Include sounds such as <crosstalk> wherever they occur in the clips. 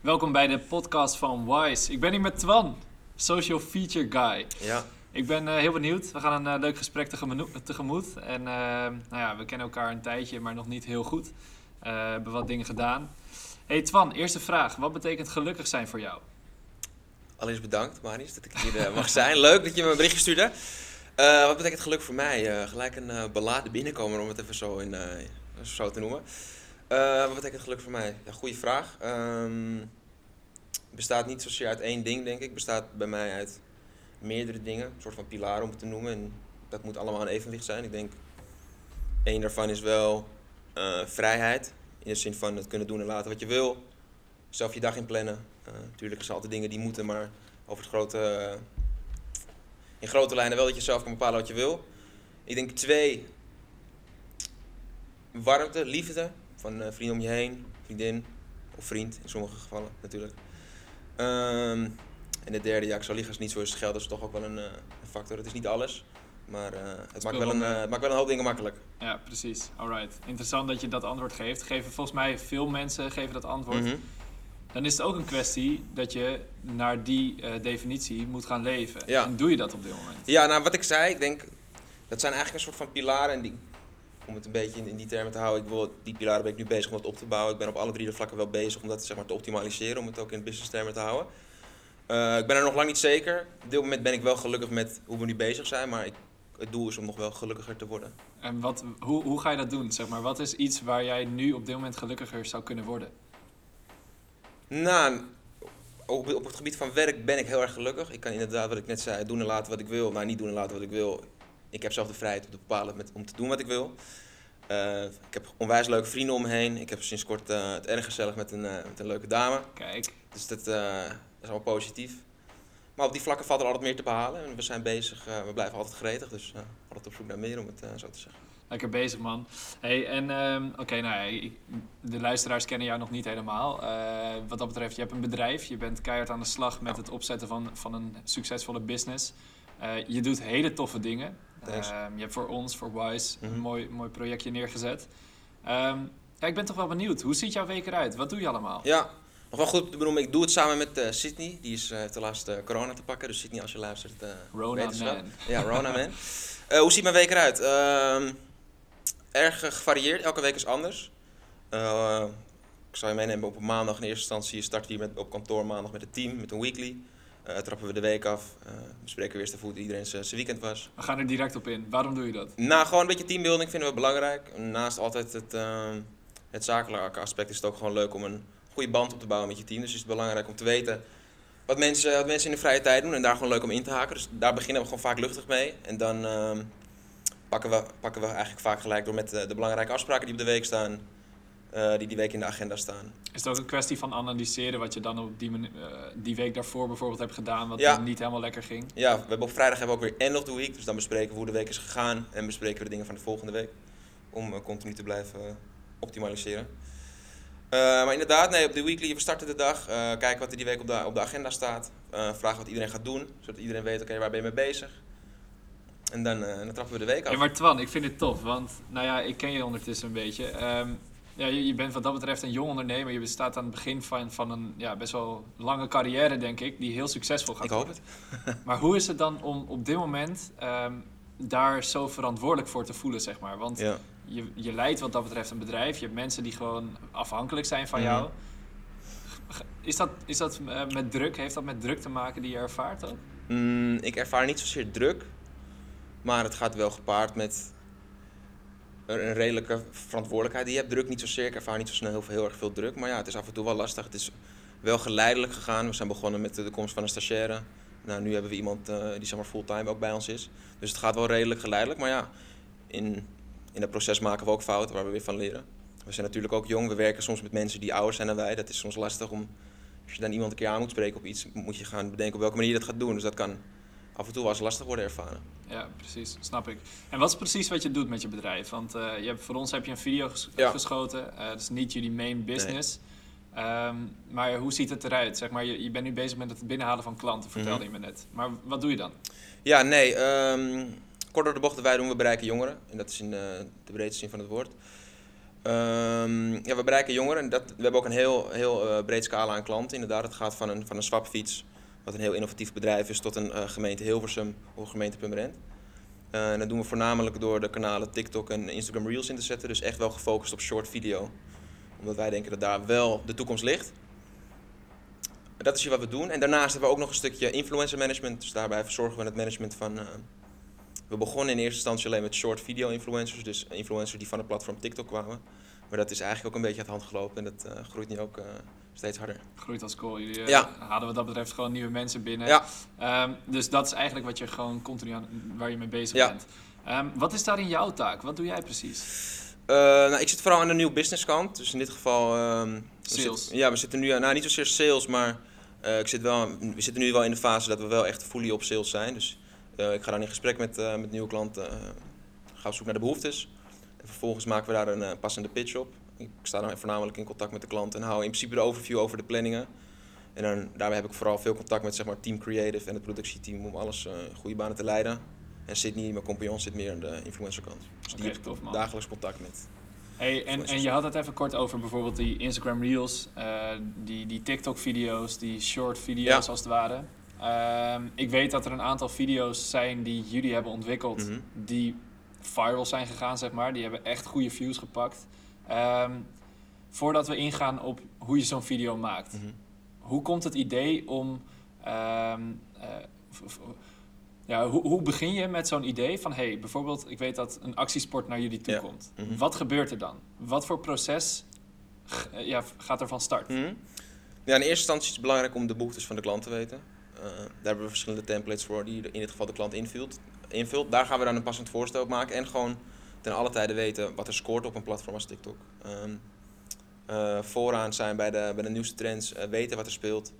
Welkom bij de podcast van Wise. Ik ben hier met Twan, social feature guy. Ja, Ik ben eh, heel benieuwd. We gaan een eh, leuk gesprek tegemo- tegemoet. En eh, nou ja, we kennen elkaar een tijdje, maar nog niet heel goed. We hebben wat dingen gedaan. Hey Twan, eerste vraag. Wat betekent gelukkig zijn voor jou? allereerst bedankt Marius dat ik hier mag zijn. <laughs> Leuk dat je me een berichtje stuurde. Wat betekent geluk voor mij? Gelijk een beladen binnenkomen om het even zo, in, zo te noemen. Eh, wat betekent geluk voor mij? Ja, goede vraag. Ehm bestaat niet zozeer uit één ding, denk ik. bestaat bij mij uit meerdere dingen. Een soort van pilaren om het te noemen. En dat moet allemaal een evenwicht zijn. Ik denk, één daarvan is wel eh, vrijheid. In de zin van het kunnen doen en laten wat je wil. Zelf je dag inplannen. Eh natuurlijk zijn er altijd dingen die moeten, maar over het grote, eh, in grote lijnen wel dat je zelf kan bepalen wat je wil. Ik denk twee, warmte, liefde van eh, vrienden om je heen, vriendin of vriend in sommige gevallen natuurlijk. Ehm, en de derde, ja, ik zou liegen het niet zo is, geld is toch ook wel een, eh, factor. Het is niet alles, maar eh, het, maakt wel een, het maakt wel een hoop dingen makkelijk. Ja, precies. Alright. Interessant dat je dat antwoord geeft. Geven volgens mij veel mensen geven dat antwoord. Mhm. Dan is het ook een kwestie dat je naar die definitie moet gaan leven. Ja. En doe je dat op dit moment? Ja, nou wat ik zei, ik denk dat zijn eigenlijk een soort van pilaren. En die, om het een beetje in, in die termen te houden, ik wil, die pilaren ben ik nu bezig om het op te bouwen. Ik ben op alle drie de vlakken wel bezig om dat zeg maar, te optimaliseren, om het ook in business termen te houden. Eh, ik ben er nog lang niet zeker. Op dit moment ben ik wel gelukkig met hoe we nu bezig zijn, maar ik, het doel is om nog wel gelukkiger te worden. En wat, hoe, hoe ga je dat doen? Zeg maar, wat is iets waar jij nu op dit moment gelukkiger zou kunnen worden? Nou, op, op het gebied van werk ben ik heel erg gelukkig. Ik kan inderdaad, wat ik net zei, doen en laten wat ik wil. Nou, niet doen en laten wat ik wil. Ik heb zelf de vrijheid om te bepalen met, om te doen wat ik wil. Eh, ik heb onwijs leuke vrienden om me heen. Ik heb sinds kort eh, het erg gezellig met een, eh, met een leuke dame. Kijk, Dus dat, dat is allemaal positief. Maar op die vlakken valt er altijd meer te behalen. En we zijn bezig, we blijven altijd gretig. Dus altijd op zoek naar meer, om het zo te zeggen. lekker bezig man. Hey, en ehm, oké, nou ja, ik- de luisteraars kennen jou nog niet helemaal. Wat dat betreft, je hebt een bedrijf. Je bent keihard aan de slag met het opzetten van, van een succesvolle business. Je doet hele toffe dingen. Ehm, je hebt voor ons, voor Wise, een Mhm. mooi, mooi projectje neergezet. Ehm, ja, ik ben toch wel benieuwd. Hoe ziet jouw week eruit? Wat doe je allemaal? Ja, nog wel goed te benoemen. Ik doe het samen met eh, Sydney. Die is, eh, heeft de laatste corona te pakken. Dus Sydney, als je luistert, eh Rona wel. man. Ja, Rona man. <laughs> Eh, hoe ziet mijn week eruit? Ehm, erg eh, gevarieerd. Elke week is anders. Eh, ik zal je meenemen op maandag. In eerste instantie starten we hier met, op kantoor maandag met het team, met een weekly. Eh, trappen we de week af. eh, bespreken we eerst hoe het iedereen zijn zijn weekend was. We gaan er direct op in. Waarom doe je dat? Nou, gewoon een beetje teambuilding vinden we belangrijk. Naast altijd het, ehm, het zakelijke aspect is het ook gewoon leuk om een goede band op te bouwen met je team. Dus is het belangrijk om te weten wat mensen, wat mensen in de vrije tijd doen en daar gewoon leuk om in te haken. Dus daar beginnen we gewoon vaak luchtig mee. En dan ehm, pakken, we, pakken we eigenlijk vaak gelijk door met de, de belangrijke afspraken die op de week staan, eh, die die week in de agenda staan. Is ook een kwestie van analyseren wat je dan op die, eh, die week daarvoor bijvoorbeeld hebt gedaan, wat Ja. niet helemaal lekker ging? Ja, we hebben op vrijdag hebben we ook weer end of the week. Dus dan bespreken we hoe de week is gegaan en bespreken we de dingen van de volgende week. Om eh, continu te blijven optimaliseren. Maar inderdaad, nee, op de weekly, we starten de dag. kijken wat er die week op de, op de agenda staat. vragen wat iedereen gaat doen. Zodat iedereen weet, oké, waar ben je mee bezig? En dan, dan trappen we de week af. Ja, maar Twan, ik vind het tof, want nou ja, ik ken je ondertussen een beetje. Ehm, ja, je, je bent wat dat betreft een jong ondernemer. Je staat aan het begin van, van een ja, best wel lange carrière, denk ik, die heel succesvol gaat Ik hoop worden. <laughs> Maar hoe is het dan om op dit moment ehm, daar zo verantwoordelijk voor te voelen, zeg maar? Want Ja. je, je leidt wat dat betreft een bedrijf. Je hebt mensen die gewoon afhankelijk zijn van Mhm. jou. Is dat, is dat eh, met druk, heeft dat met druk te maken die je ervaart ook? Mm, ik ervaar niet zozeer druk, maar het gaat wel gepaard met een redelijke verantwoordelijkheid die je hebt. Druk niet zozeer, ik ervaar niet zo snel heel, heel erg veel druk, maar ja, het is af en toe wel lastig. Het is wel geleidelijk gegaan. We zijn begonnen met de, komst van een stagiaire. Nou, nu hebben we iemand eh, die zeg maar fulltime ook bij ons is. Dus het gaat wel redelijk geleidelijk, maar ja, in, in het proces maken we ook fouten waar we weer van leren. We zijn natuurlijk ook jong, we werken soms met mensen die ouder zijn dan wij. Dat is soms lastig om, als je dan iemand een keer aan moet spreken op iets, moet je gaan bedenken op welke manier je dat gaat doen. Dus dat kan af en toe wel eens lastig worden ervaren. Ja, precies, snap ik. En wat is precies wat je doet met je bedrijf? Want eh, je hebt, voor ons heb je een video ges- Ja. geschoten. eh, dat is niet jullie main business. Ehm, maar hoe ziet het eruit? Zeg maar, je, je bent nu bezig met het binnenhalen van klanten, vertelde Mhm. je me net. Maar wat doe je dan? Ja, nee. ehm kort door de bocht, wij doen, we bereiken jongeren. En dat is in eh, de breedste zin van het woord. Ehm, ja, we bereiken jongeren. Dat, we hebben ook een heel, heel breed scala aan klanten. Inderdaad, het gaat van een, van een swapfiets, wat een heel innovatief bedrijf is, tot een eh, gemeente Hilversum of een gemeente Purmerend. Eh, en dat doen we voornamelijk door de kanalen TikTok en Instagram Reels in te zetten. Dus echt wel gefocust op short video. Omdat wij denken dat daar wel de toekomst ligt. Dat is hier wat we doen. En daarnaast hebben we ook nog een stukje influencer management. Dus daarbij verzorgen we het management van... eh, we begonnen in eerste instantie alleen met short video influencers. Dus influencers die van het platform TikTok kwamen. Maar dat is eigenlijk ook een beetje uit de hand gelopen. En dat eh, groeit nu ook eh, steeds harder. Groeit als kool. Jullie eh, Ja. halen wat dat betreft gewoon nieuwe mensen binnen. Ja. Ehm, dus dat is eigenlijk wat je gewoon continu aan, waar je mee bezig Ja. bent. Ehm, wat is daarin jouw taak? Wat doe jij precies? Nou, ik zit vooral aan de nieuwe business kant. Dus in dit geval... ehm, Sales. ja, we zitten nu... aan- Nou, niet zozeer sales, maar... ik zit wel, we zitten nu wel in de fase dat we wel echt fully op sales zijn. Dus ik ga dan in gesprek met, met nieuwe klanten. ga op zoek naar de behoeftes. En vervolgens maken we daar een eh, passende pitch op. Ik sta dan voornamelijk in contact met de klant en hou in principe de overview over de planningen. En dan, daarbij heb ik vooral veel contact met zeg maar, team creative en het productieteam om alles in goede banen te leiden. En Sydney, mijn compagnon, zit meer aan de influencer kant. Dus Oké, die heb man. dagelijks contact met. Hey, en, en je had het even kort over bijvoorbeeld die Instagram Reels, eh, die, die TikTok-video's, die short video's Ja. als het ware. Ehm, ik weet dat er een aantal video's zijn die jullie hebben ontwikkeld, Mhm. die viral zijn gegaan, zeg maar. Die hebben echt goede views gepakt. Ehm, voordat we ingaan op hoe je zo'n video maakt, Mhm. hoe komt het idee om. ehm, eh, ja, hoe, hoe begin je met zo'n idee van, hey, bijvoorbeeld, ik weet dat een actiesport naar jullie toe Ja. komt. Mhm. Wat gebeurt er dan? Wat voor proces eh, ja, gaat er van start? Mhm. Ja, in eerste instantie is het belangrijk om de behoeftes van de klant te weten. Eh, daar hebben we verschillende templates voor die in dit geval de klant invult. Invult. Daar gaan we dan een passend voorstel op maken en gewoon ten alle tijde weten wat er scoort op een platform als TikTok. Ehm, eh, vooraan zijn bij de, bij de nieuwste trends, eh, weten wat er speelt,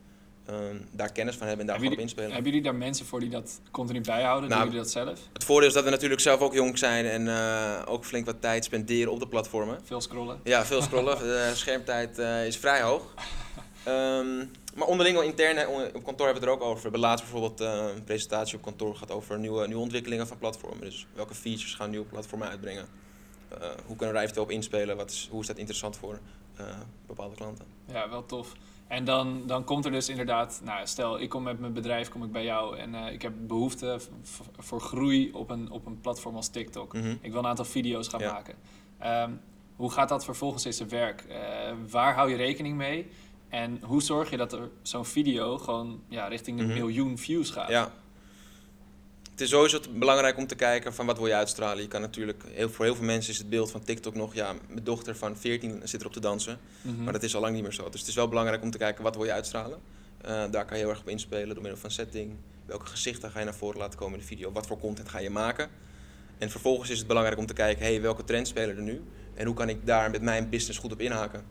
ehm, daar kennis van hebben en daar gewoon op inspelen. Hebben jullie daar mensen voor die dat continu bijhouden? Nou, Doen jullie dat zelf? Het voordeel is dat we natuurlijk zelf ook jong zijn en eh, ook flink wat tijd spenderen op de platformen. Veel scrollen? Ja, veel scrollen. <laughs> De schermtijd is vrij hoog. <laughs> Ehm, maar onderling al intern op kantoor hebben we het er ook over. We hebben laatst bijvoorbeeld eh, een presentatie op kantoor gehad over nieuwe, nieuwe ontwikkelingen van platformen. Dus welke features gaan nieuwe platformen uitbrengen? Eh, hoe kunnen wij eventueel op inspelen? Wat is, hoe is dat interessant voor eh, bepaalde klanten? Ja, wel tof. En dan, dan komt er dus inderdaad, nou, stel ik kom met mijn bedrijf, kom ik bij jou en ik heb behoefte voor groei op een, op een platform als TikTok. Mhm. Ik wil een aantal video's gaan Ja. maken. Ehm, hoe gaat dat vervolgens in zijn werk? Waar hou je rekening mee? En hoe zorg je dat er zo'n video gewoon ja, richting een Mhm. miljoen views gaat? Ja. Het is sowieso belangrijk om te kijken van wat wil je uitstralen. Je kan natuurlijk, heel, voor heel veel mensen is het beeld van TikTok nog, ja, mijn dochter van 14 zit erop te dansen. Mhm. Maar dat is al lang niet meer zo. Dus het is wel belangrijk om te kijken wat wil je uitstralen. Eh, daar kan je heel erg op inspelen door middel van setting. Welke gezichten ga je naar voren laten komen in de video? Wat voor content ga je maken? En vervolgens is het belangrijk om te kijken, hey, welke trends spelen er nu? En hoe kan ik daar met mijn business goed op inhaken?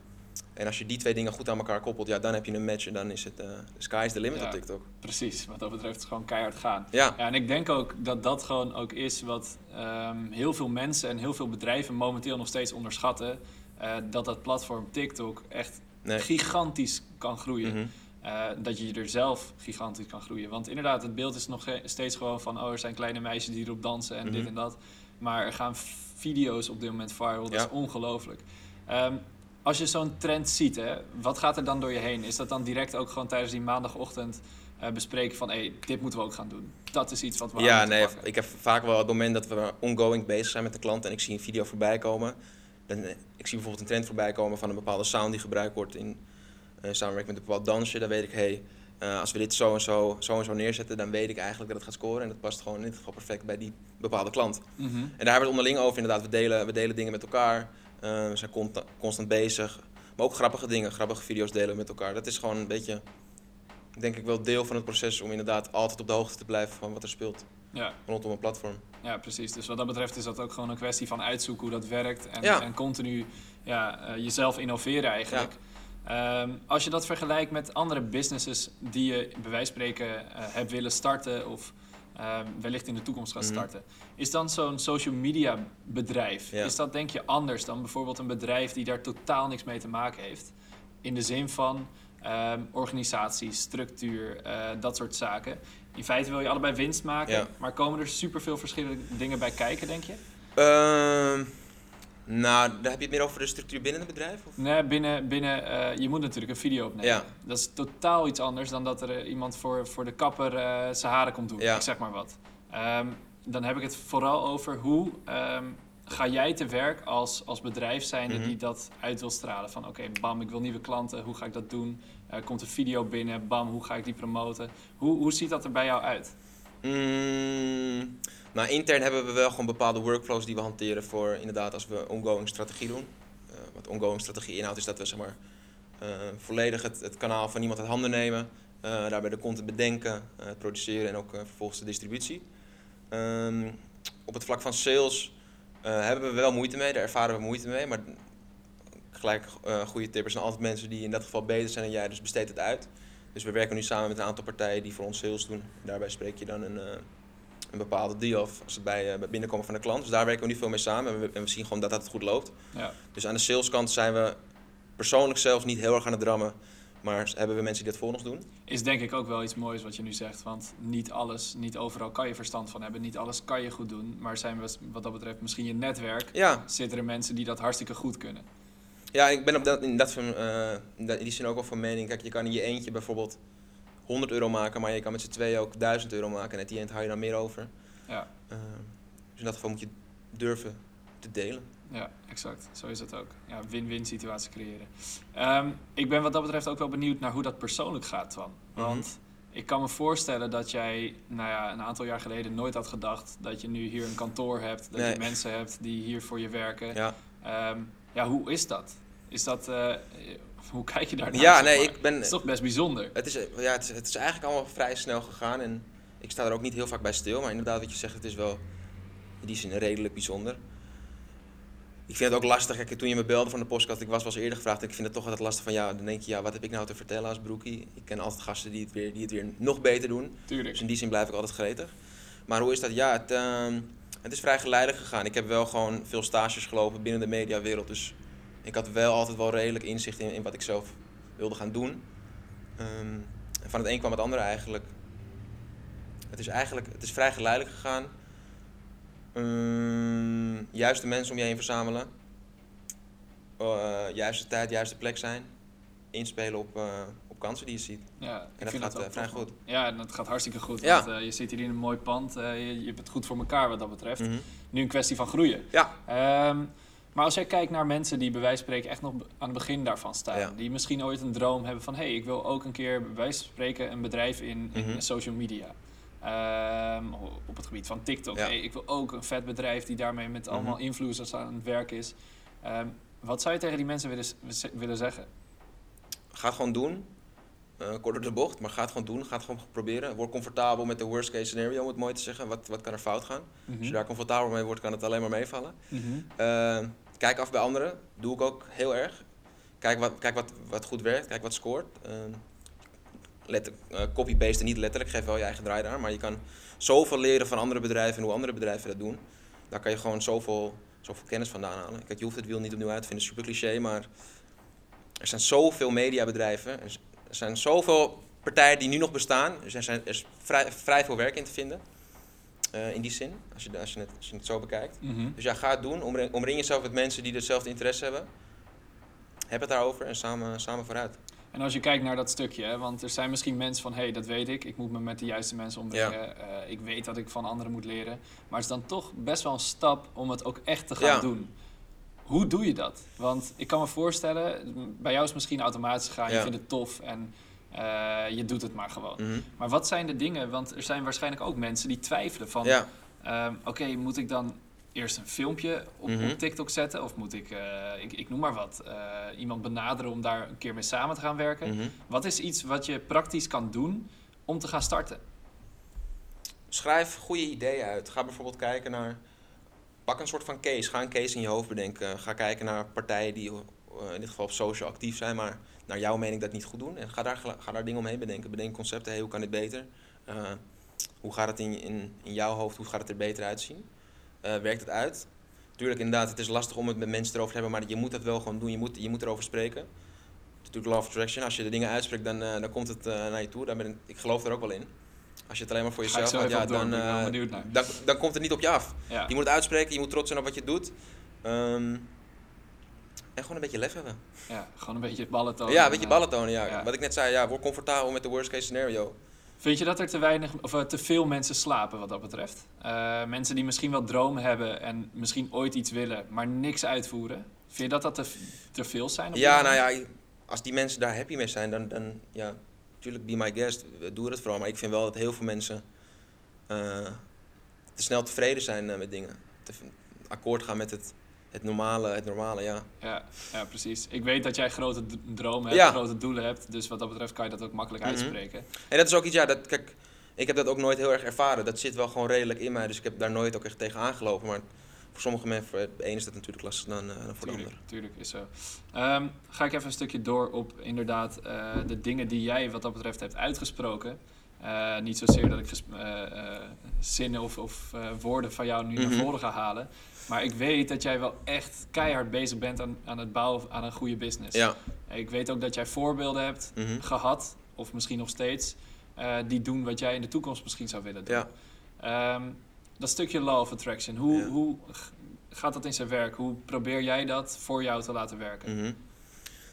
En als je die twee dingen goed aan elkaar koppelt, ja, dan heb je een match en dan is het, the sky is the limit Ja. op TikTok. Precies, wat dat betreft gewoon keihard gaan. Ja, Ja, en ik denk ook dat dat gewoon ook is wat ehm, heel veel mensen en heel veel bedrijven momenteel nog steeds onderschatten. eh, dat dat platform TikTok echt nee. gigantisch kan groeien. Mhm. Eh, dat je er zelf gigantisch kan groeien. Want inderdaad, het beeld is nog steeds gewoon van... oh, er zijn kleine meisjes die erop dansen en Mhm. dit en dat. Maar er gaan video's op dit moment viral. Dat Ja. is ongelooflijk. Ehm, als je zo'n trend ziet, hè, wat gaat er dan door je heen? Is dat dan direct ook gewoon tijdens die maandagochtend eh, bespreken van... hé, hey, dit moeten we ook gaan doen. Dat is iets wat we Ja, nee, pakken. ik heb vaak wel het moment dat we ongoing bezig zijn met de klant en ik zie een video voorbij komen. Dan, eh, ik zie bijvoorbeeld een trend voorbij komen van een bepaalde sound die gebruikt wordt in eh, samenwerking met een bepaald dansje. Dan weet ik, hey, eh, als we dit zo en zo, zo en zo neerzetten, dan weet ik eigenlijk dat het gaat scoren. En dat past gewoon in dit geval perfect bij die bepaalde klant. Mhm. En daar hebben we het onderling over, inderdaad. We delen, we delen dingen met elkaar. Eh, we zijn constant bezig. Maar ook grappige dingen, grappige video's delen met elkaar. Dat is gewoon een beetje, denk ik wel, deel van het proces om inderdaad altijd op de hoogte te blijven van wat er speelt Ja, rondom een platform. ja, precies. Dus wat dat betreft is dat ook gewoon een kwestie van uitzoeken hoe dat werkt. En, Ja. en continu ja, eh, jezelf innoveren eigenlijk. Ehm, als je dat vergelijkt met andere businesses die je bij wijze van spreken eh, hebt willen starten of ehm, wellicht in de toekomst gaat Mhm. starten, is dan zo'n social media bedrijf, Ja. is dat denk je anders dan bijvoorbeeld een bedrijf die daar totaal niks mee te maken heeft? In de zin van ehm, organisatie, structuur, eh, dat soort zaken. In feite wil je allebei winst maken, Ja. maar komen er superveel verschillende dingen bij kijken, denk je? Ehm, Nou, daar heb je het meer over de structuur binnen het bedrijf? Of? Nee, binnen, binnen eh, je moet natuurlijk een video opnemen. Ja. Dat is totaal iets anders dan dat er eh, iemand voor, voor de kapper eh zijn haren komt doen. Ja. Ik zeg maar wat. Ehm, dan heb ik het vooral over hoe ehm, ga jij te werk als, als bedrijf zijnde Mhm. die dat uit wil stralen. Van oké, bam, ik wil nieuwe klanten. Hoe ga ik dat doen? Komt een video binnen? Bam, hoe ga ik die promoten? Hoe, hoe ziet dat er bij jou uit? Mm, nou, intern hebben we wel gewoon bepaalde workflows die we hanteren voor inderdaad als we ongoing strategie doen. Eh, wat ongoing strategie inhoudt is dat we zeg maar eh, volledig het, kanaal van iemand uit handen nemen. eh, daarbij de content bedenken, produceren en ook vervolgens de distributie. Ehm, op het vlak van sales hebben we wel moeite mee, daar ervaren we moeite mee. Maar gelijk goede tippers zijn altijd mensen die in dat geval beter zijn dan jij, dus besteed het uit. Dus we werken nu samen met een aantal partijen die voor ons sales doen. Daarbij spreek je dan een, een bepaalde deal af als het bij, eh, bij binnenkomen van de klant. Dus daar werken we nu veel mee samen en we, en we zien gewoon dat dat het goed loopt. Ja. Dus aan de saleskant zijn we persoonlijk zelfs niet heel erg aan het drammen. Maar hebben we mensen die dat voor ons doen? Is denk ik ook wel iets moois wat je nu zegt. Want niet alles, niet overal kan je verstand van hebben. Niet alles kan je goed doen. Maar zijn we wat dat betreft misschien je netwerk. Ja, Zitten er mensen die dat hartstikke goed kunnen. ja ik ben op dat, in, dat, van, eh, in die zin ook wel van mening. Kijk, je kan in je eentje bijvoorbeeld 100 euro maken, maar je kan met z'n tweeën ook 1000 euro maken. En at die eind hou je dan meer over. Ja, Eh, dus in dat geval moet je durven te delen. ja exact. Zo is het ook. Ja, win-win situatie creëren. Ehm, ik ben wat dat betreft ook wel benieuwd naar hoe dat persoonlijk gaat, Twan. Want ik kan me voorstellen dat jij nou ja, een aantal jaar geleden nooit had gedacht dat je nu hier een kantoor hebt. Dat Nee. je mensen hebt die hier voor je werken. Ja, Ehm, ja, hoe is dat? Is dat eh, <laughs> hoe kijk je daar naar? ja nee, maar? ik ben... Het is toch best bijzonder. Het is, ja, het, is, het is eigenlijk allemaal vrij snel gegaan en ik sta er ook niet heel vaak bij stil. Maar inderdaad, wat je zegt, het is wel in die zin redelijk bijzonder. Ik vind het ook lastig. Kijk, toen je me belde van de podcast, ik was wel eens eerder gevraagd. Ik vind het toch altijd lastig van, ja, dan denk je, ja, wat heb ik nou te vertellen als broekie? Ik ken altijd gasten die het weer, die het weer nog beter doen. Tuurlijk. Dus in die zin blijf ik altijd gretig. Maar hoe is dat? Ja, het, ehm, het is vrij geleidelijk gegaan. Ik heb wel gewoon veel stages gelopen binnen de mediawereld. Dus ik had wel altijd wel redelijk inzicht in, in wat ik zelf wilde gaan doen. Ehm, en van het een kwam het andere eigenlijk. Het is eigenlijk het is vrij geleidelijk gegaan. Ehm, juiste mensen om je heen verzamelen. Eh, juiste tijd, juiste plek zijn. Inspelen op, eh, op kansen die je ziet. Ja, ik En dat vind gaat dat eh, vrij goed. Ja, en dat gaat hartstikke goed. Ja. Want, je zit hier in een mooi pand. je, je hebt het goed voor elkaar wat dat betreft. Mhm. Nu een kwestie van groeien. Ja, Ehm, maar als jij kijkt naar mensen die bij wijze van spreken echt nog aan het begin daarvan staan. Ja. Die misschien ooit een droom hebben van... hé, hey, ik wil ook een keer bij wijze van spreken een bedrijf in, in Mhm. social media. Ehm, op het gebied van TikTok. Ja. Hey, ik wil ook een vet bedrijf die daarmee met allemaal Mhm. influencers aan het werk is. Ehm, wat zou je tegen die mensen willen, willen zeggen? ga het gewoon doen. Eh kort door de bocht, maar ga het gewoon doen. Ga het gewoon proberen. Word comfortabel met de worst case scenario, om het mooi te zeggen. Wat, wat kan er fout gaan? Als je daar comfortabel mee wordt, kan het alleen maar meevallen. Mhm. Eh, kijk af bij anderen. Doe ik ook heel erg. Kijk wat, kijk wat, wat goed werkt. Kijk wat scoort. Uh, copy-paste niet letterlijk. Geef wel je eigen draai daar. Maar je kan zoveel leren van andere bedrijven en hoe andere bedrijven dat doen. Daar kan je gewoon zoveel, zoveel kennis vandaan halen. Kijk, je hoeft het wiel niet opnieuw uit te vinden. Super cliché, maar er zijn zoveel mediabedrijven. Er zijn zoveel partijen die nu nog bestaan. Er, zijn, er is vrij, vrij veel werk in te vinden. Eh, in die zin, als je, als, je het, als je het zo bekijkt. Mhm. Dus ja, ga het doen. Omring, omring jezelf met mensen die hetzelfde interesse hebben. Heb het daarover en samen, samen vooruit. En als je kijkt naar dat stukje, hè, want er zijn misschien mensen van... hé, hey, dat weet ik, ik moet me met de juiste mensen ombrengen. Eh, ik weet dat ik van anderen moet leren. Maar het is dan toch best wel een stap om het ook echt te gaan Ja. doen. Hoe doe je dat? Want ik kan me voorstellen, bij jou is het misschien automatisch gegaan. Je vindt het tof en eh, je doet het maar gewoon. Mhm. Maar wat zijn de dingen? Want er zijn waarschijnlijk ook mensen die twijfelen van... Ja, ehm, oké, moet ik dan eerst een filmpje op, Mhm. op TikTok zetten? Of moet ik, eh, ik, ik noem maar wat, eh, iemand benaderen om daar een keer mee samen te gaan werken? mhm. Wat is iets wat je praktisch kan doen om te gaan starten? Schrijf goede ideeën uit. Ga bijvoorbeeld kijken naar. Pak een soort van case. Ga een case in je hoofd bedenken. Ga kijken naar partijen die in dit geval op social actief zijn, maar naar jouw mening dat niet goed doen. En ga daar, ga daar dingen omheen bedenken. Bedenk concepten. Hey, hoe kan dit beter? Eh, hoe gaat het in, in, in jouw hoofd? Hoe gaat het er beter uitzien? Eh, werkt het uit? Tuurlijk, inderdaad, het is lastig om het met mensen erover te hebben, maar je moet dat wel gewoon doen. Je moet, je moet erover spreken. Het is natuurlijk of attraction. Als je de dingen uitspreekt, dan, eh, dan komt het eh, naar je toe. Daar ben ik, ik geloof er ook wel in. Als je het alleen maar voor jezelf houdt, ja, dan, eh, dan, dan komt het niet op je af. Ja. Je moet het uitspreken, je moet trots zijn op wat je doet. Ehm, En gewoon een beetje lef hebben. Ja, gewoon een beetje ballen tonen. ja, een beetje ballen tonen, ja. ja. Wat ik net zei, ja, word comfortabel met de worst case scenario. Vind je dat er te weinig of eh, te veel mensen slapen wat dat betreft? Eh, mensen die misschien wel dromen hebben en misschien ooit iets willen, maar niks uitvoeren. Vind je dat dat te, te veel zijn? Ja, nou ja, als die mensen daar happy mee zijn, dan, dan ja, natuurlijk be my guest, doe het vooral. Maar ik vind wel dat heel veel mensen eh, te snel tevreden zijn met dingen. Te, akkoord gaan met het, het normale, het normale, ja. Ja, ja, precies. Ik weet dat jij grote dromen hebt, Ja. grote doelen hebt. Dus wat dat betreft kan je dat ook makkelijk Mhm. uitspreken. En dat is ook iets, ja, dat, kijk, ik heb dat ook nooit heel erg ervaren. Dat zit wel gewoon redelijk in mij, dus ik heb daar nooit ook echt tegen aangelopen. Maar voor sommige mensen, voor de is dat natuurlijk lastiger dan, eh, dan voor de ander. tuurlijk is zo. Ehm, ga ik even een stukje door op inderdaad eh, de dingen die jij wat dat betreft hebt uitgesproken. Eh, niet zozeer dat ik eh, eh, zinnen of, of woorden van jou nu Mhm. naar voren ga halen. Maar ik weet dat jij wel echt keihard bezig bent aan, aan het bouwen aan een goede business. Ja. Ik weet ook dat jij voorbeelden hebt mhm. gehad, of misschien nog steeds, die doen wat jij in de toekomst misschien zou willen doen. Ja. Ehm, dat stukje law of attraction, hoe, Ja. hoe gaat dat in zijn werk? Hoe probeer jij dat voor jou te laten werken? Mhm.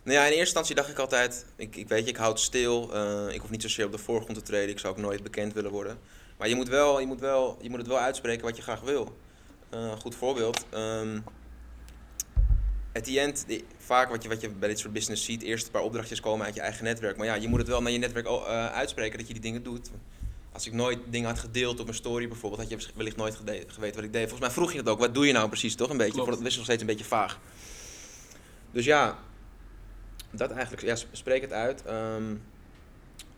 Nou ja, in eerste instantie dacht ik altijd, ik, ik weet je, ik houd stil. eh, ik hoef niet zozeer op de voorgrond te treden. Ik zou ook nooit bekend willen worden. Maar je moet, wel, je moet, wel, je moet het wel uitspreken wat je graag wil. Een goed voorbeeld. ehm at the end, die- vaak wat je, wat je bij dit soort business ziet, eerst een paar opdrachtjes komen uit je eigen netwerk. Maar ja, je moet het wel naar je netwerk eh, uitspreken dat je die dingen doet. Als ik nooit dingen had gedeeld op mijn story bijvoorbeeld, had je wellicht nooit geweten wat ik deed. Volgens mij vroeg je het ook, wat doe je nou precies, toch? Een beetje, Klopt. voor dat is nog steeds een beetje vaag. Dus ja, dat eigenlijk, ja, sp- spreek het uit. Ehm,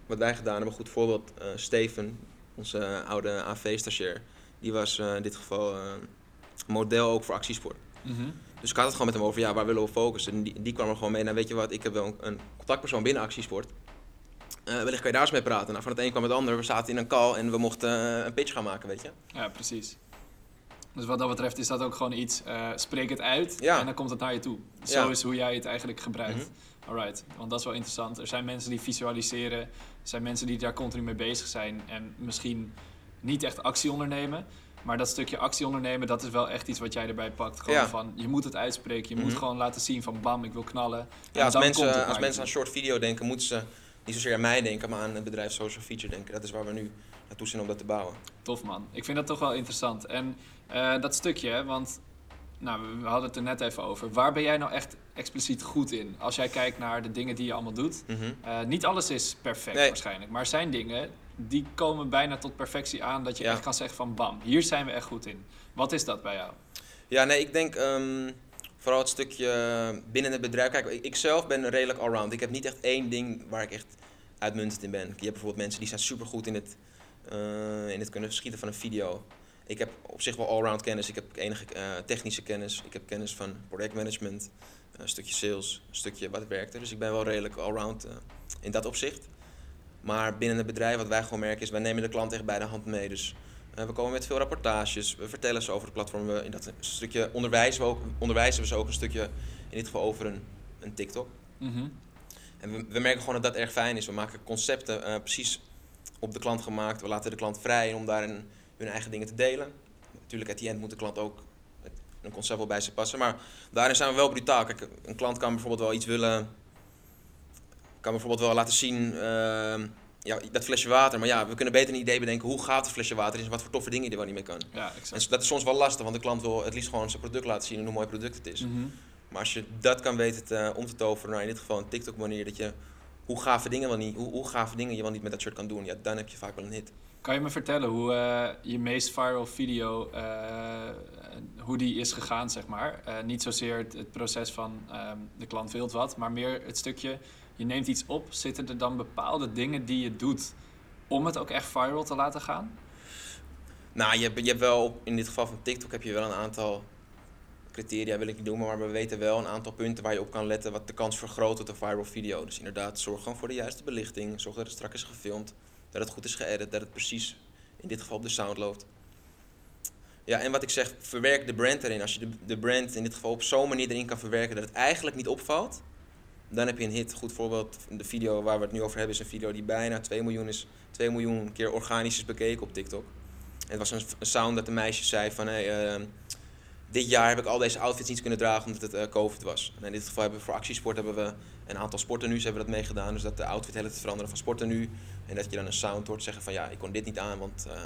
wat wij gedaan hebben, een goed voorbeeld, eh, Steven, onze eh, oude AV-stagiair, die was eh, in dit geval model ook voor actiesport. Mhm. Dus ik had het gewoon met hem over, ja, waar willen we focussen? En die, die kwam er gewoon mee, nou weet je wat, ik heb wel een, een contactpersoon binnen actiesport. Wellicht kan je daar eens mee praten. Nou, van het een kwam het ander, we zaten in een call en we mochten een pitch gaan maken, weet je. Ja, precies. Dus wat dat betreft is dat ook gewoon iets, spreek het uit Ja. en dan komt het naar je toe. Zo Ja. is hoe jij het eigenlijk gebruikt. Mhm. Alright, want dat is wel interessant. Er zijn mensen die visualiseren, er zijn mensen die daar continu mee bezig zijn en misschien niet echt actie ondernemen. Maar dat stukje actie ondernemen, dat is wel echt iets wat jij erbij pakt. Gewoon Ja. van, je moet het uitspreken, je moet Mhm. gewoon laten zien van bam, ik wil knallen. Ja, als mensen, als mensen aan short video denken, moeten ze niet zozeer aan mij denken, maar aan het bedrijf Social Feature denken. Dat is waar we nu naartoe zijn om dat te bouwen. Tof man. Ik vind dat toch wel interessant. En eh, dat stukje, want nou, we hadden het er net even over. Waar ben jij nou echt expliciet goed in? Als jij kijkt naar de dingen die je allemaal doet. Eh, niet alles is perfect Nee. waarschijnlijk. Maar er zijn dingen die komen bijna tot perfectie aan. Dat je Ja. echt kan zeggen van bam, hier zijn we echt goed in. Wat is dat bij jou? Ja, nee, ik denk ehm, vooral het stukje binnen het bedrijf. Kijk, ik, ik zelf ben redelijk allround. Ik heb niet echt één ding waar ik echt uitmuntend in ben. Je hebt bijvoorbeeld mensen die zijn supergoed in het, eh, in het kunnen schieten van een video. Ik heb op zich wel allround kennis. Ik heb enige eh, technische kennis. Ik heb kennis van projectmanagement, een stukje sales, een stukje wat werkt er. Dus ik ben wel redelijk allround eh, in dat opzicht. Maar binnen het bedrijf, wat wij gewoon merken, is wij nemen de klant echt bij de hand mee. Dus eh, we komen met veel rapportages, we vertellen ze over het platform. We, in dat stukje onderwijzen we, ook, onderwijzen we ze ook een stukje, in dit geval over een, een TikTok. Mhm. En we, we merken gewoon dat dat erg fijn is. We maken concepten eh, precies op de klant gemaakt. We laten de klant vrij om daarin hun eigen dingen te delen. Natuurlijk, at the end moet de klant ook een concept wel bij ze passen. Maar daarin zijn we wel brutaal. Kijk, een klant kan bijvoorbeeld wel iets willen... Kan bijvoorbeeld wel laten zien... ehm, ja, dat flesje water. Maar ja, we kunnen beter een idee bedenken hoe gaat het flesje water is en wat voor toffe dingen je er wel niet mee kan. Ja, En exact. dat is soms wel lastig, want de klant wil het liefst gewoon zijn product laten zien en hoe mooi product het is. Mhm. Maar als je dat kan weten te, om te toveren naar in dit geval een TikTok manier, dat je hoe gave dingen wel niet, hoe, hoe gave dingen je wel niet met dat shirt kan doen, ja, dan heb je vaak wel een hit. Kan je me vertellen hoe eh, je meest viral video, eh, hoe die is gegaan, zeg maar? Eh, niet zozeer het, proces van ehm, de klant wilt wat, maar meer het stukje, je neemt iets op, zitten er dan bepaalde dingen die je doet om het ook echt viral te laten gaan? Nou, je, hebt- je hebt wel, op- in dit geval van TikTok heb je wel een aantal criteria, wil ik niet noemen, maar we weten wel een aantal punten waar je op kan letten wat de kans vergroot tot een viral video. Dus inderdaad, zorg gewoon voor de juiste belichting, zorg dat het strak is gefilmd, dat het goed is geëdit, dat het precies in dit geval op de sound loopt. Ja, en wat ik zeg, verwerk de brand erin. Als je de, de brand in dit geval op zo'n manier erin kan verwerken dat het eigenlijk niet opvalt, dan heb je een hit. Goed voorbeeld, de video waar we het nu over hebben is een video die bijna 2 miljoen, is, 2 miljoen keer organisch is bekeken op TikTok. En het was een, sound dat de meisje zei van, hey, eh, dit jaar heb ik al deze outfits niet kunnen dragen omdat het eh, COVID was. En in dit geval hebben we voor actiesport hebben we een aantal sportenu's hebben we dat meegedaan. Dus dat de outfit hele te veranderen van sportenu. En dat je dan een sound hoort zeggen van ja, ik kon dit niet aan, want eh,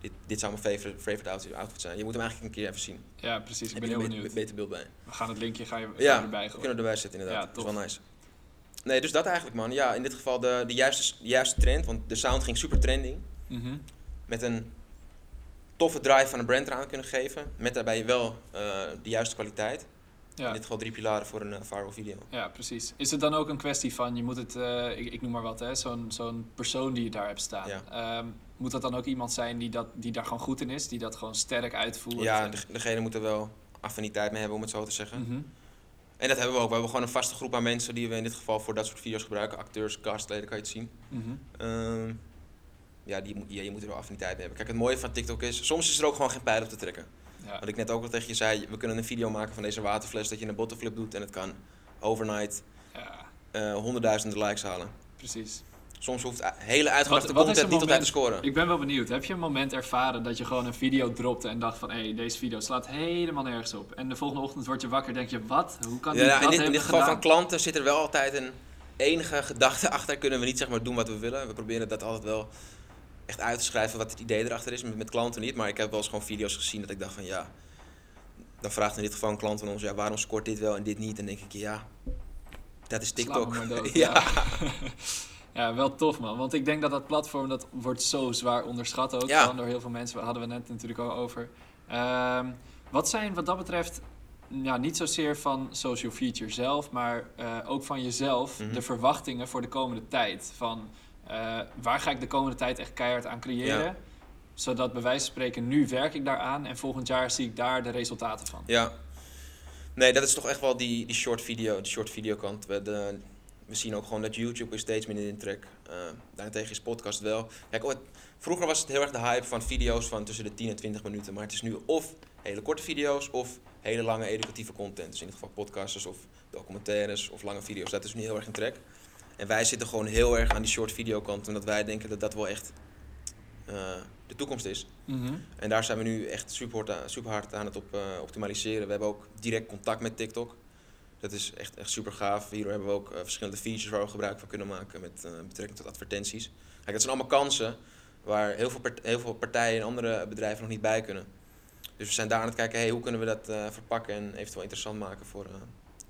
dit, dit zou mijn favorite, favorite outfit, outfit zijn. Je moet hem eigenlijk een keer even zien. Ja, precies. Ik ben heel benieuwd. beter beeld bij. We gaan het linkje ga je, ga je Ja, erbij we gooien. kunnen erbij zetten inderdaad. Ja, dat is wel nice. Nee, dus dat eigenlijk man. Ja, in dit geval de, de, juiste, de juiste trend, want de sound ging super trending. Mhm. Met een toffe drive van een brand eraan kunnen geven. Met daarbij wel eh, de juiste kwaliteit. In dit geval drie pilaren voor een uh, viral video. ja, precies. Is het dan ook een kwestie van, je moet het, eh, ik, ik noem maar wat, hè, zo'n zo'n persoon die je daar hebt staan. Ehm, moet dat dan ook iemand zijn die, dat, die daar gewoon goed in is, die dat gewoon sterk uitvoert? Ja, En- de, degene moet er wel affiniteit mee hebben om het zo te zeggen. Mhm. En dat hebben we ook. We hebben gewoon een vaste groep aan mensen die we in dit geval voor dat soort video's gebruiken. Acteurs, castleden, kan je het zien. Mhm. Ehm, ja, die, ja, je moet er wel affiniteit mee hebben. Kijk, het mooie van TikTok is, soms is er ook gewoon geen pijl op te trekken. Ja. Wat ik net ook al tegen je zei, we kunnen een video maken van deze waterfles dat je een bottleflip doet en het kan overnight ja, eh, honderdduizenden likes halen. precies. Soms hoeft hele uitgedachte Wat- content niet altijd te scoren. Ik ben wel benieuwd. Heb je een moment ervaren dat je gewoon een video dropte en dacht van... hé, hey, deze video slaat helemaal nergens op. En de volgende ochtend word je wakker en denk je... wat? Hoe kan die Ja, dat in dit, in dit geval gedaan? van klanten zit er wel altijd een enige gedachte <laughs> achter. Kunnen we niet zeg maar doen wat we willen. We proberen dat altijd wel echt uit te schrijven wat het idee erachter is. Met, met klanten niet. Maar ik heb wel eens gewoon video's gezien dat ik dacht van ja... Dan vraagt in dit geval een klant van ons, ja, waarom scoort dit wel en dit niet? En denk ik, ja, dat is TikTok. dood, <laughs> ja. ja. <laughs> Ja, wel tof man. Want ik denk dat dat platform, dat wordt zo zwaar onderschat ook. Ja. Door heel veel mensen. Hadden we net natuurlijk al over. Ehm, wat zijn wat dat betreft, ja, niet zozeer van social feature zelf, maar eh, ook van jezelf, Mhm. de verwachtingen voor de komende tijd. Van eh, waar ga ik de komende tijd echt keihard aan creëren? Ja. Zodat bij wijze van spreken, nu werk ik daaraan en volgend jaar zie ik daar de resultaten van. Ja. Nee, dat is toch echt wel die, die short video, die short video kant. We, de, we zien ook gewoon dat YouTube is steeds minder in trek. Eh daarentegen is podcast wel. Kijk, ooit- vroeger was het heel erg de hype van video's van tussen de 10 en 20 minuten. Maar het is nu of hele korte video's of hele lange educatieve content. Dus in ieder geval podcasters of documentaires of lange video's. Dat is nu heel erg in trek. En wij zitten gewoon heel erg aan die short video kant. Omdat wij denken dat dat wel echt eh, de toekomst is. Mhm. En daar zijn we nu echt super hard aan, super hard aan het op, eh, optimaliseren. We hebben ook direct contact met TikTok. Dat is echt, echt super gaaf. Hier hebben we ook eh, verschillende features waar we gebruik van kunnen maken met betrekking tot advertenties. Kijk, dat zijn allemaal kansen waar heel veel, heel veel partijen en andere bedrijven nog niet bij kunnen. Dus we zijn daar aan het kijken, hey, hoe kunnen we dat verpakken en eventueel interessant maken voor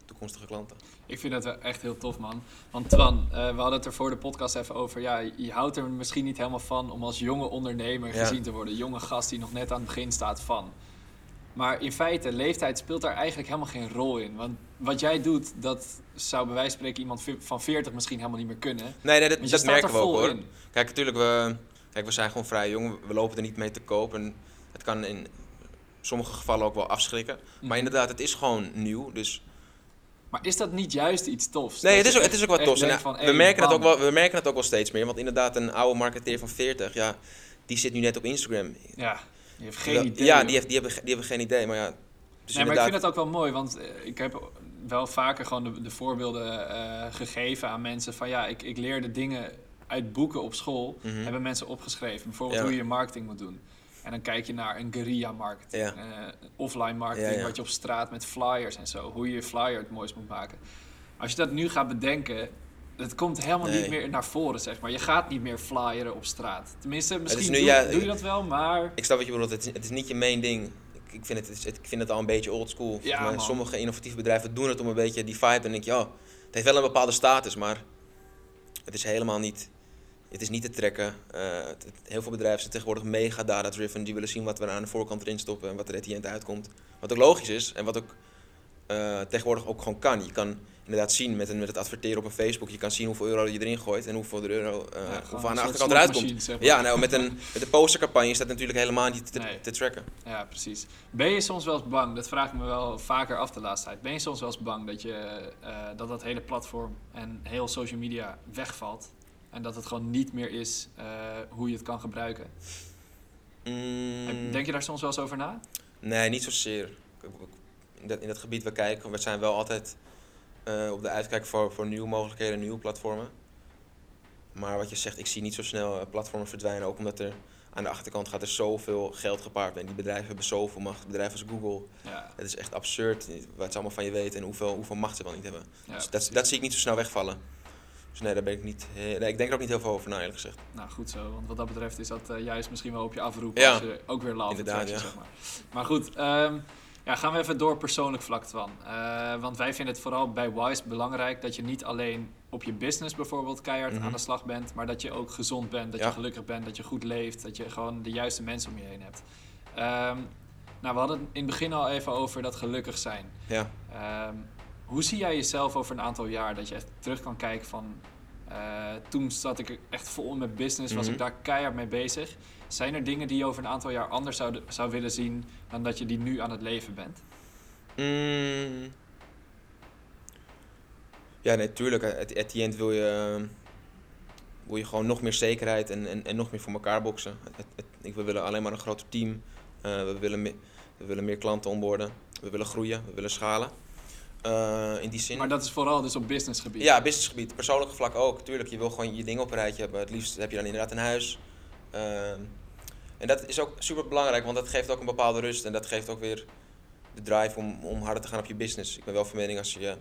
toekomstige klanten. Ik vind dat echt heel tof, man. Want Twan, eh, we hadden het er voor de podcast even over. Ja, je houdt er misschien niet helemaal van om als jonge ondernemer Ja. gezien te worden. Jonge gast die nog net aan het begin staat van. Maar in feite, leeftijd speelt daar eigenlijk helemaal geen rol in. Want wat jij doet, dat zou bij wijze van spreken iemand van 40 misschien helemaal niet meer kunnen. Nee, nee dat, dat merken er we ook hoor. in. Kijk, natuurlijk, we, kijk, we zijn gewoon vrij jong. We lopen er niet mee te koop. En het kan in sommige gevallen ook wel afschrikken. Mhm. Maar inderdaad, het is gewoon nieuw. Dus Maar is dat niet juist iets tofs? nee, het is, ook, het is ook wat echt tof. En, denkt ja, van, we, hey, merken het ook wel, we merken het ook wel steeds meer. Want inderdaad, een oude marketeer van 40, ja, die zit nu net op Instagram. Ja, je hebt geen idee. Ja, die, heeft, die, hebben, die hebben geen idee. Maar ja, dus nee, maar ik vind het ook wel mooi, want eh, ik heb wel vaker gewoon de, de voorbeelden eh, gegeven aan mensen van ja, ik, ik leerde dingen uit boeken op school, Mhm. hebben mensen opgeschreven. Bijvoorbeeld Ja. hoe je marketing moet doen. En dan kijk je naar een guerrilla marketing, Ja. eh, offline marketing, Ja, ja. wat je op straat met flyers en zo, hoe je je flyer het mooist moet maken. Als je dat nu gaat bedenken, het komt helemaal Nee. niet meer naar voren, zeg maar. Je gaat niet meer flyeren op straat. Tenminste, misschien nu doe, je dat wel, maar... Ik snap wat je bedoelt. Het is, het is niet je main ding. Ik, vind het, ik vind het al een beetje old school. Sommige innovatieve bedrijven doen het om een beetje die vibe. Dan denk je, oh, het heeft wel een bepaalde status, maar het is helemaal niet. Het is niet te trekken. Eh, het- heel veel bedrijven zijn tegenwoordig mega data-driven. Die willen zien wat we aan de voorkant erin stoppen en wat er at the end uitkomt. Wat ook logisch is en wat ook eh, tegenwoordig ook gewoon kan. Je kan inderdaad zien met, een, met het adverteren op een Facebook. Je kan zien hoeveel euro je erin gooit en hoeveel, euro, eh, ja, hoeveel aan de achterkant eruit komt. slotmachine, zeg maar. Ja, nou, met een, met een postercampagne is dat natuurlijk helemaal niet te, Nee. te tracken. Ja, precies. Ben je soms wel eens bang, dat vraag ik me wel vaker af de laatste tijd. Ben je soms wel eens bang dat, je, dat dat hele platform en heel social media wegvalt? En dat het gewoon niet meer is eh, hoe je het kan gebruiken? Mm, Denk je daar soms wel eens over na? Nee, niet zozeer. In dat, in dat gebied we kijken, we zijn wel altijd eh, op de uitkijk voor, voor nieuwe mogelijkheden, nieuwe platformen. Maar wat je zegt, ik zie niet zo snel eh, platformen verdwijnen. Ook omdat er aan de achterkant gaat er zoveel geld gepaard mee. Die bedrijven hebben zoveel macht. Bedrijven als Google, Ja, het is echt absurd wat ze allemaal van je weten en hoeveel, hoeveel macht ze wel niet hebben. ja, dus dat, dat zie ik niet zo snel wegvallen. Dus nee, daar ben ik niet. eh, Nee, ik denk er ook niet heel veel over na, eerlijk gezegd. Nou, goed zo. Want wat dat betreft is dat eh, juist misschien wel op je afroep Ja. als je ook weer laat Inderdaad, ja. zeg maar. Maar goed, ehm, ja, gaan we even door persoonlijk vlak, Twan. Eh, want wij vinden het vooral bij Wise belangrijk dat je niet alleen op je business bijvoorbeeld keihard Mhm. aan de slag bent, maar dat je ook gezond bent, dat je gelukkig bent, dat je goed leeft, dat je gewoon de juiste mensen om je heen hebt. Ehm, nou, we hadden het in het begin al even over dat gelukkig zijn. Ja. Ehm, hoe zie jij jezelf over een aantal jaar dat je echt terug kan kijken van eh, toen zat ik echt vol met business, was Mhm. ik daar keihard mee bezig. Zijn er dingen die je over een aantal jaar anders zou, zou willen zien dan dat je die nu aan het leven bent? Mm. Ja, nee, tuurlijk. At, at the end wil je, wil je gewoon nog meer zekerheid en, en, en nog meer voor elkaar boksen. Ik, we willen alleen maar een groter team. Eh, we, willen me- we willen meer klanten onboorden. We willen groeien. We willen schalen. Eh, in die zin. Maar dat is vooral dus op businessgebied. Ja, businessgebied. Persoonlijk vlak ook. Tuurlijk, je wil gewoon je dingen op een rijtje hebben. Het liefst heb je dan inderdaad een huis. Ehm, en dat is ook super belangrijk, want dat geeft ook een bepaalde rust. En dat geeft ook weer de drive om, om harder te gaan op je business. Ik ben wel van mening als je...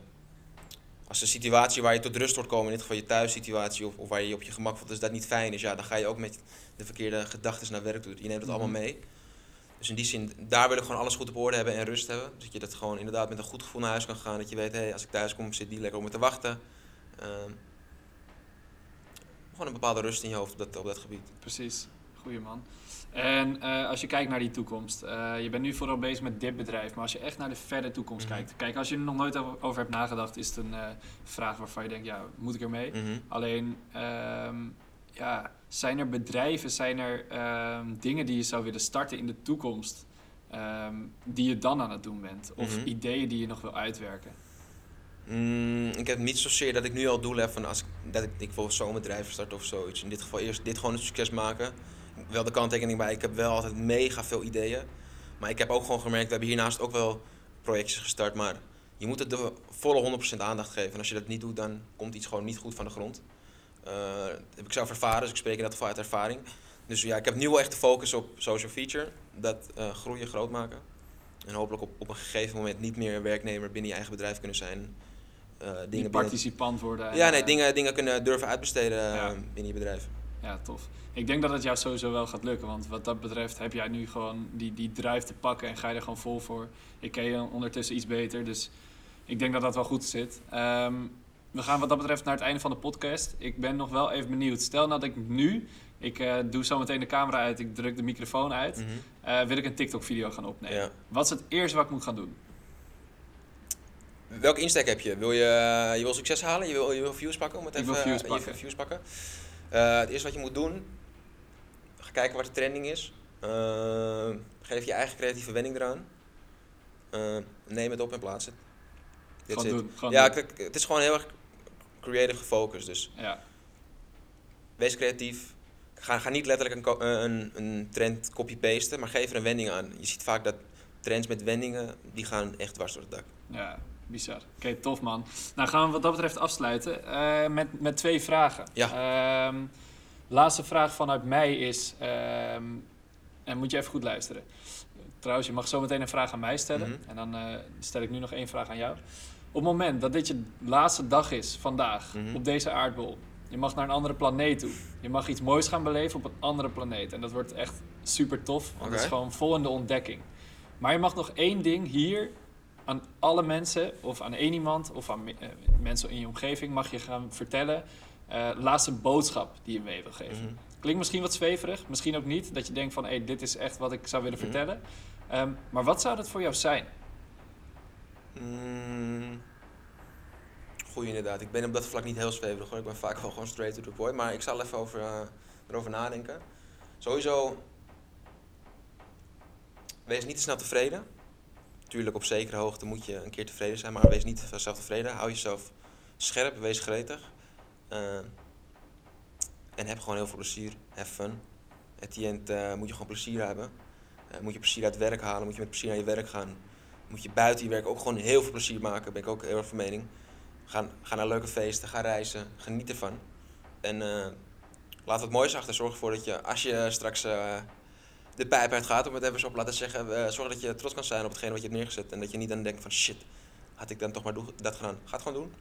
Als de situatie waar je tot rust wordt komen, in dit geval je thuissituatie, of, of waar je je op je gemak voelt, dus dat niet fijn is, ja, dan ga je ook met de verkeerde gedachten naar werk toe. Je neemt het allemaal Mhm. mee. Dus in die zin, daar wil ik gewoon alles goed op orde hebben en rust hebben. Dus dat je dat gewoon inderdaad met een goed gevoel naar huis kan gaan. Dat je weet, hé, hey, als ik thuis kom, zit die lekker op me te wachten. Ehm, gewoon een bepaalde rust in je hoofd op dat, op dat gebied. Precies, goeie man. En eh, als je kijkt naar die toekomst, eh, je bent nu vooral bezig met dit bedrijf, maar als je echt naar de verre toekomst Mhm. kijkt. Kijk, als je er nog nooit over hebt nagedacht, is het een eh, vraag waarvan je denkt, ja, moet ik ermee? Mhm. Alleen, ehm, ja, zijn er bedrijven, zijn er ehm, dingen die je zou willen starten in de toekomst, ehm, die je dan aan het doen bent? Of Mhm. ideeën die je nog wil uitwerken? Mm, ik heb niet zozeer dat ik nu al doel heb van als ik, dat ik, ik wil zo'n bedrijf starten of zoiets. In dit geval eerst dit gewoon een succes maken. Wel de kanttekening bij, ik heb wel altijd mega veel ideeën. Maar ik heb ook gewoon gemerkt, we hebben hiernaast ook wel projectjes gestart. Maar je moet het de volle 100% aandacht geven. En als je dat niet doet, dan komt iets gewoon niet goed van de grond. Eh, heb ik zelf ervaren, dus ik spreek in dat geval uit ervaring. Dus ja, ik heb nu wel echt de focus op social feature. Dat eh, groeien, groot maken. En hopelijk op, op een gegeven moment niet meer werknemer binnen je eigen bedrijf kunnen zijn. Eh, dingen Die binnen- participant worden. en, ja, nee, dingen, dingen kunnen durven uitbesteden Ja. binnen je bedrijf. Ja, tof. Ik denk dat het jou sowieso wel gaat lukken. Want wat dat betreft heb jij nu gewoon die, die drive te pakken en ga je er gewoon vol voor. Ik ken je ondertussen iets beter, dus ik denk dat dat wel goed zit. Ehm, we gaan wat dat betreft naar het einde van de podcast. Ik ben nog wel even benieuwd. Stel nou dat ik nu, ik eh, doe zo meteen de camera uit, ik druk de microfoon uit, Mhm. eh, wil ik een TikTok-video gaan opnemen. Ja. Wat is het eerste wat ik moet gaan doen? Welke insteek heb je? Wil je, je wil succes halen? Je wil, je wil views pakken? Om het Ik even, views je pakken. views pakken. Eh, het eerste wat je moet doen, ga kijken wat de trending is. Eh, geef je eigen creatieve wending eraan. Eh, neem het op en plaats het. It. doen. Ja, doen. het is gewoon heel erg creative gefocust. Dus ja. wees creatief. Ga, ga niet letterlijk een, eh, een, een trend copy-pasten, maar geef er een wending aan. Je ziet vaak dat trends met wendingen, die gaan echt dwars door het dak. Ja, bizar. Oké, tof man. Nou gaan we wat dat betreft afsluiten eh, met, met twee vragen. Ja. Ehm, laatste vraag vanuit mij is, ehm, en moet je even goed luisteren. Trouwens, je mag zo meteen een vraag aan mij stellen. Mhm. En dan eh, stel ik nu nog één vraag aan jou. Op het moment dat dit je laatste dag is, vandaag, Mhm. op deze aardbol. Je mag naar een andere planeet toe. Je mag iets moois gaan beleven op een andere planeet. En dat wordt echt super tof. Want het is gewoon vol in de ontdekking. Maar je mag nog één ding hier aan alle mensen, of aan één iemand, of aan eh, mensen in je omgeving, mag je gaan vertellen. eh, laatste boodschap die je mee wil geven. Mhm. Klinkt misschien wat zweverig, misschien ook niet. Dat je denkt van, hé, dit is echt wat ik zou willen Mhm. vertellen. Ehm, maar wat zou dat voor jou zijn? Mm, goeie inderdaad. Ik ben op dat vlak niet heel zweverig hoor. Ik ben vaak wel gewoon straight to the point. Maar ik zal even over, eh, erover nadenken. Sowieso, wees niet te snel tevreden. Tuurlijk, op zekere hoogte moet je een keer tevreden zijn. Maar wees niet te zelf tevreden. Hou jezelf scherp, wees gretig. Eh, en heb gewoon heel veel plezier. Have fun. At the end eh, moet je gewoon plezier hebben. Moet je plezier uit werk halen. Moet je met plezier naar je werk gaan moet je buiten je werk ook gewoon heel veel plezier maken. Ben ik ook heel erg van mening. Ga, naar leuke feesten, ga reizen, geniet ervan. En eh, laat wat moois achter. Zorg ervoor dat je, als je straks eh, de pijp uitgaat, om het even zo op laten zeggen, eh, zorg dat je trots kan zijn op hetgeen wat je hebt neergezet. En dat je niet dan denkt van shit, had ik dan toch maar dat gedaan. Ga het gewoon doen.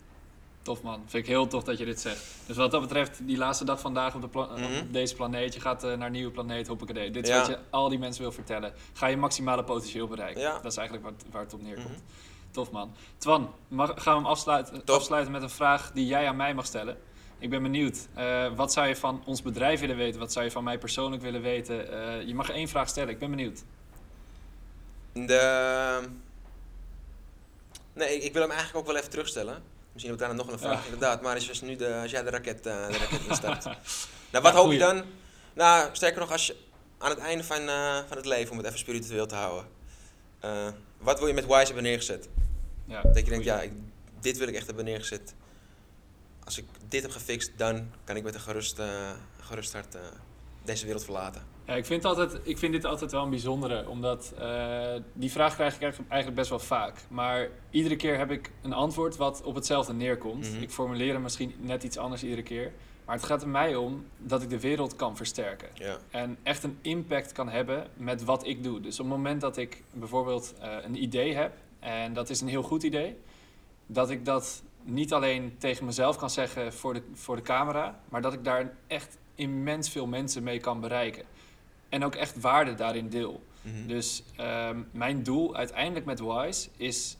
Tof man, vind ik heel tof dat je dit zegt. Dus wat dat betreft, die laatste dag vandaag op, de pla- Mhm. op deze planeet, je gaat eh, naar een nieuwe planeet, hoppakee. Dit is Ja. wat je al die mensen wil vertellen. Ga je maximale potentieel bereiken. Ja. Dat is eigenlijk waar, het- waar het op neerkomt. Mhm. Tof man. Twan, mag, gaan we hem afsluiten, afsluiten met een vraag die jij aan mij mag stellen. Ik ben benieuwd. Eh, wat zou je van ons bedrijf willen weten? Wat zou je van mij persoonlijk willen weten? Eh, je mag één vraag stellen, ik ben benieuwd. De... Nee, ik, ik wil hem eigenlijk ook wel even terugstellen. Misschien heb ik daarna nog een vraag, Ja. inderdaad. Maar is dus nu de, als jij de raket, eh, de raket <laughs> instart. nou, Ja, wat hoop goeie. je dan? Nou, sterker nog, als je aan het einde van, eh, van het leven, om het even spiritueel te houden. eh, wat wil je met Wise hebben neergezet? Ja, Dat je denkt, ja, ik, dit wil ik echt hebben neergezet. Als ik dit heb gefixt, dan kan ik met een gerust, gerust hart deze wereld verlaten. Ja, ik vind, altijd, ik vind dit altijd wel een bijzondere, omdat eh, die vraag krijg ik eigenlijk- best wel vaak. Maar iedere keer heb ik een antwoord wat op hetzelfde neerkomt. Mhm. Ik formuleer hem misschien net iets anders iedere keer. Maar het gaat er mij om dat ik de wereld kan versterken. En echt een impact kan hebben met wat ik doe. Dus op het moment dat ik bijvoorbeeld eh, een idee heb, en dat is een heel goed idee, dat ik dat niet alleen tegen mezelf kan zeggen voor de, voor de camera, maar dat ik daar echt immens veel mensen mee kan bereiken. En ook echt waarde daarin deel. Mhm. Dus ehm, mijn doel uiteindelijk met Wise is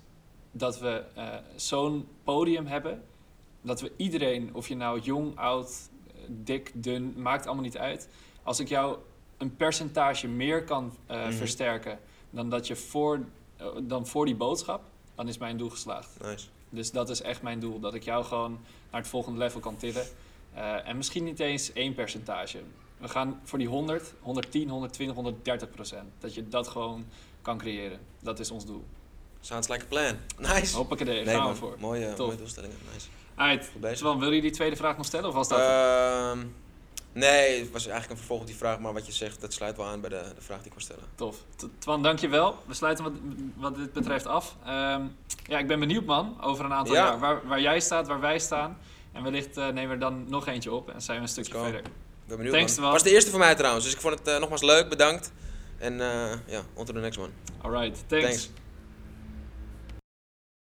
dat we eh, zo'n podium hebben. Dat we iedereen, of je nou jong, oud, dik, dun, maakt allemaal niet uit. Als ik jou een percentage meer kan eh, Mhm. versterken dan, dat je voor, eh, dan voor die boodschap, dan is mijn doel geslaagd. Nice. Dus dat is echt mijn doel. Dat ik jou gewoon naar het volgende level kan tillen. En misschien niet eens één percentage. We gaan voor die 100, 110, 120, 130 procent. Dat je dat gewoon kan creëren. Dat is ons doel. Sounds like a plan. Nice. Hoppakee, nee, gaan man. we voor. Mooie, Top. mooie doelstellingen. Nice. Twan, wil je die tweede vraag nog stellen of was dat? Ehm, nee, het was eigenlijk een vervolg op die vraag, maar wat je zegt, dat sluit wel aan bij de, de vraag die ik wil stellen. Tof. Twan, dankjewel. We sluiten wat, wat dit betreft af. Ehm, ja, ik ben benieuwd man, over een aantal Ja. jaar. Waar, waar jij staat, waar wij staan. En wellicht eh, nemen we er dan nog eentje op en zijn we een stukje verder. Ik ben benieuwd, Thanks, man. man. was de eerste voor mij trouwens, dus ik vond het eh, nogmaals leuk, bedankt. En eh, ja, on to the next one. Alright, thanks. Thanks.